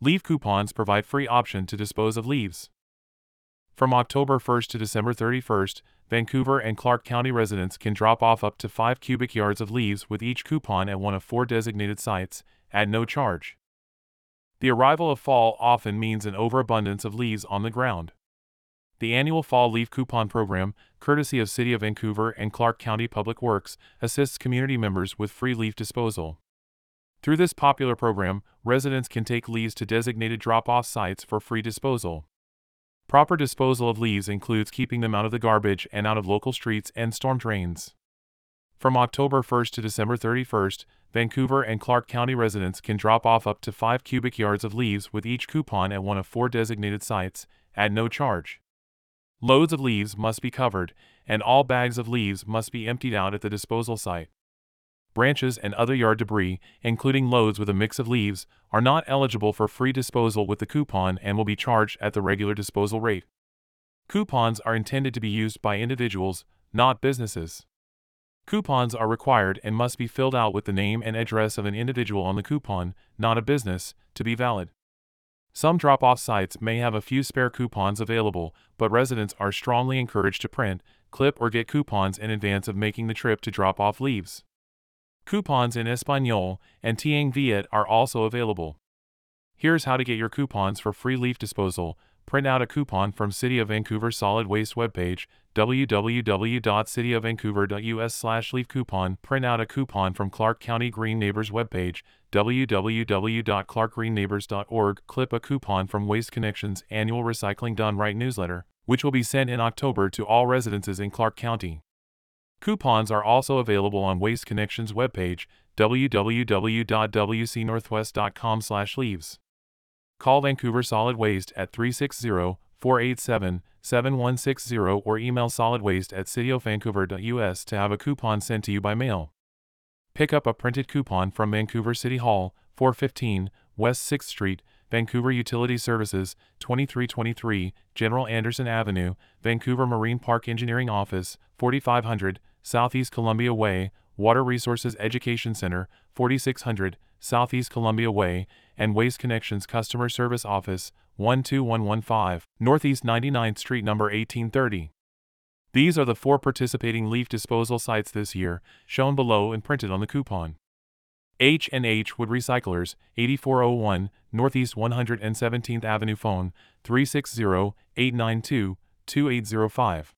Leaf coupons provide free option to dispose of leaves. From October 1st to December 31st, Vancouver and Clark County residents can drop off up to 5 cubic yards of leaves with each coupon at one of four designated sites, at no charge. The arrival of fall often means an overabundance of leaves on the ground. The annual Fall Leaf Coupon Program, courtesy of City of Vancouver and Clark County Public Works, assists community members with free leaf disposal. Through this popular program, residents can take leaves to designated drop off sites for free disposal. Proper disposal of leaves includes keeping them out of the garbage and out of local streets and storm drains. From October 1st to December 31st, Vancouver and Clark County residents can drop off up to 5 cubic yards of leaves with each coupon at one of four designated sites, at no charge. Loads of leaves must be covered, and all bags of leaves must be emptied out at the disposal site. Branches and other yard debris, including loads with a mix of leaves, are not eligible for free disposal with the coupon and will be charged at the regular disposal rate. Coupons are intended to be used by individuals, not businesses. Coupons are required and must be filled out with the name and address of an individual on the coupon, not a business, to be valid. Some drop off sites may have a few spare coupons available, but residents are strongly encouraged to print, clip, or get coupons in advance of making the trip to drop off leaves. Coupons in Espanol and Tieng Viet are also available. Here's how to get your coupons for free leaf disposal. Print out a coupon from City of Vancouver Solid Waste webpage, www.cityofvancouver.us slash leaf coupon. Print out a coupon from Clark County Green Neighbors webpage, www.clarkgreenneighbors.org. Clip a coupon from Waste Connections annual Recycling Done Right newsletter, which will be sent in October to all residences in Clark County. Coupons are also available on Waste Connections webpage, www.wcnorthwest.com/leaves. Call Vancouver Solid Waste at 360 487 7160 or email solidwaste at cityofvancouver.us to have a coupon sent to you by mail. Pick up a printed coupon from Vancouver City Hall, 415 West 6th Street, Vancouver Utility Services, 2323 General Anderson Avenue, Vancouver Marine Park Engineering Office, 4500 Southeast Columbia Way, Water Resources Education Center, 4600 Southeast Columbia Way, and Waste Connections Customer Service Office, 12115, Northeast 99th Street number 1830. These are the four participating leaf disposal sites this year, shown below and printed on the coupon. H&H Wood Recyclers, 8401 Northeast 117th Avenue phone, 360-892-2805.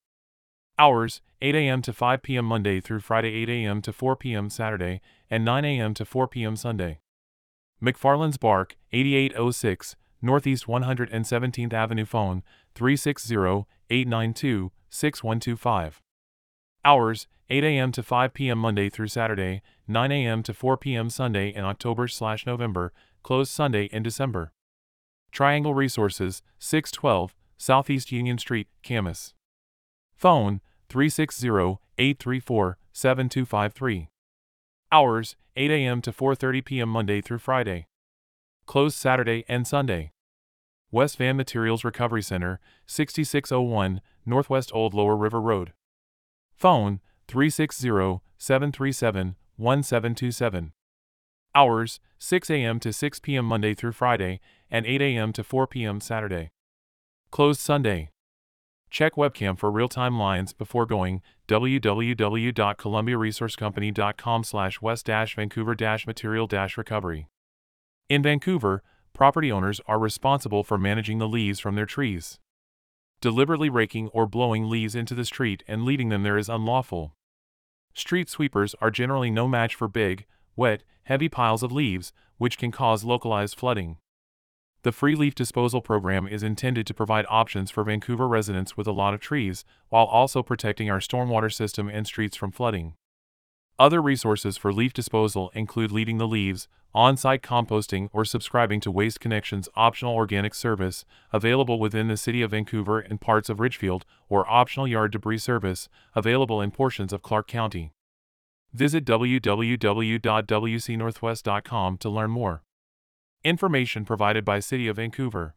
Hours, 8 a.m. to 5 p.m. Monday through Friday 8 a.m. to 4 p.m. Saturday, and 9 a.m. to 4 p.m. Sunday. McFarlane's Bark, 8806, Northeast 117th Avenue phone, 360-892-6125. Hours, 8 a.m. to 5 p.m. Monday through Saturday, 9 a.m. to 4 p.m. Sunday in October slash November, closed Sunday in December. Triangle Resources, 612, Southeast Union Street, Camas. Phone, 360-834-7253. Hours, 8 a.m. to 4.30 p.m. Monday through Friday. Closed Saturday and Sunday. West Van Materials Recovery Center, 6601 Northwest Old Lower River Road. Phone 360 737 1727. Hours 6 a.m. to 6 p.m. Monday through Friday and 8 a.m. to 4 p.m. Saturday. Closed Sunday. Check webcam for real-time lines before going www.columbiaresourcecompany.com slash west-vancouver-material-recovery. In Vancouver, property owners are responsible for managing the leaves from their trees. Deliberately raking or blowing leaves into the street and leaving them there is unlawful. Street sweepers are generally no match for big, wet, heavy piles of leaves, which can cause localized flooding. The Free Leaf Disposal Program is intended to provide options for Vancouver residents with a lot of trees, while also protecting our stormwater system and streets from flooding. Other resources for leaf disposal include leading the leaves, on site composting, or subscribing to Waste Connections optional organic service, available within the City of Vancouver and parts of Ridgefield, or optional yard debris service, available in portions of Clark County. Visit www.wcnorthwest.com to learn more. Information provided by City of Vancouver.